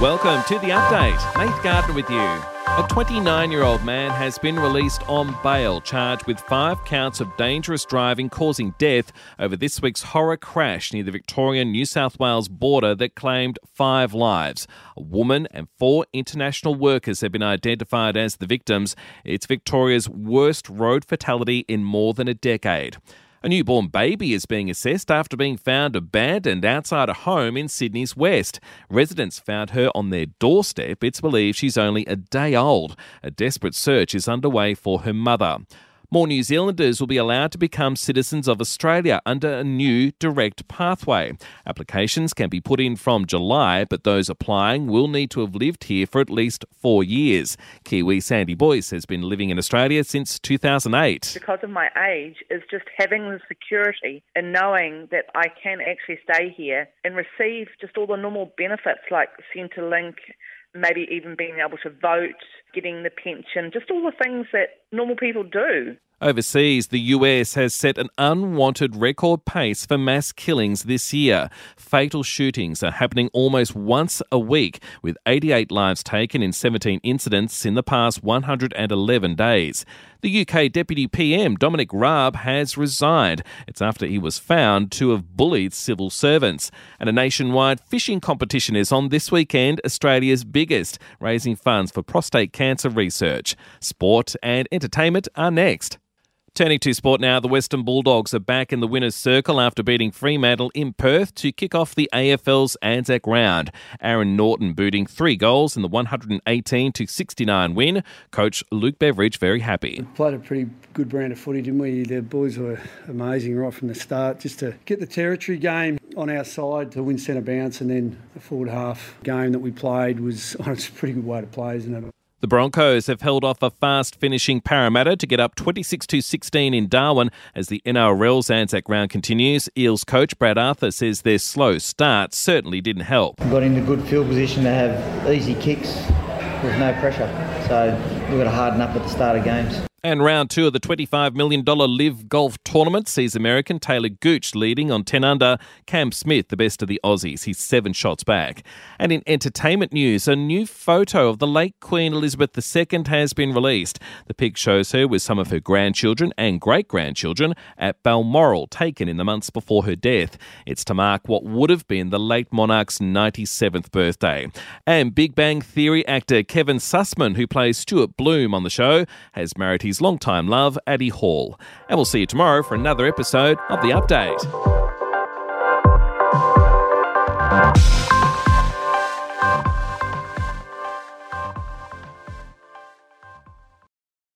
Welcome to the update. Nate Gardner with you. A 29 year old man has been released on bail, charged with five counts of dangerous driving causing death over this week's horror crash near the Victorian New South Wales border that claimed five lives. A woman and four international workers have been identified as the victims. It's Victoria's worst road fatality in more than a decade. A newborn baby is being assessed after being found abandoned outside a home in Sydney's West. Residents found her on their doorstep. It's believed she's only a day old. A desperate search is underway for her mother. More New Zealanders will be allowed to become citizens of Australia under a new direct pathway. Applications can be put in from July, but those applying will need to have lived here for at least four years. Kiwi Sandy Boyce has been living in Australia since 2008. Because of my age, is just having the security and knowing that I can actually stay here and receive just all the normal benefits like Centrelink maybe even being able to vote, getting the pension, just all the things that normal people do. Overseas, the US has set an unwanted record pace for mass killings this year. Fatal shootings are happening almost once a week, with 88 lives taken in 17 incidents in the past 111 days. The UK Deputy PM, Dominic Raab, has resigned. It's after he was found to have bullied civil servants. And a nationwide fishing competition is on this weekend, Australia's biggest, raising funds for prostate cancer research. Sport and entertainment are next. Turning to sport now, the Western Bulldogs are back in the winner's circle after beating Fremantle in Perth to kick off the AFL's Anzac round. Aaron Naughton booting three goals in the 118 to 69 win. Coach Luke Beveridge very happy. We played a pretty good brand of footy, didn't we? The boys were amazing right from the start. Just to get the territory game on our side to win centre bounce, and then the forward half game that we played was it's a pretty good way to play, isn't it? The Broncos have held off a fast finishing Parramatta to get up 26 16 in Darwin as the NRL's Anzac round continues. Eels coach Brad Arthur says their slow start certainly didn't help. Got into good field position to have easy kicks with no pressure. So we've got to harden up at the start of games. And round two of the $25 million LIV Golf Tournament sees American Taylor Gooch leading on 10 under. Cam Smith, the best of the Aussies. He's seven shots back. And in entertainment news, a new photo of the late Queen Elizabeth II has been released. The pic shows her with some of her grandchildren and great grandchildren at Balmoral, taken in the months before her death. It's to mark what would have been the late monarch's 97th birthday. And Big Bang Theory actor Kevin Sussman, who plays Stuart Bloom on the show, has married his Longtime love, Addie Hall. And we'll see you tomorrow for another episode of The Update.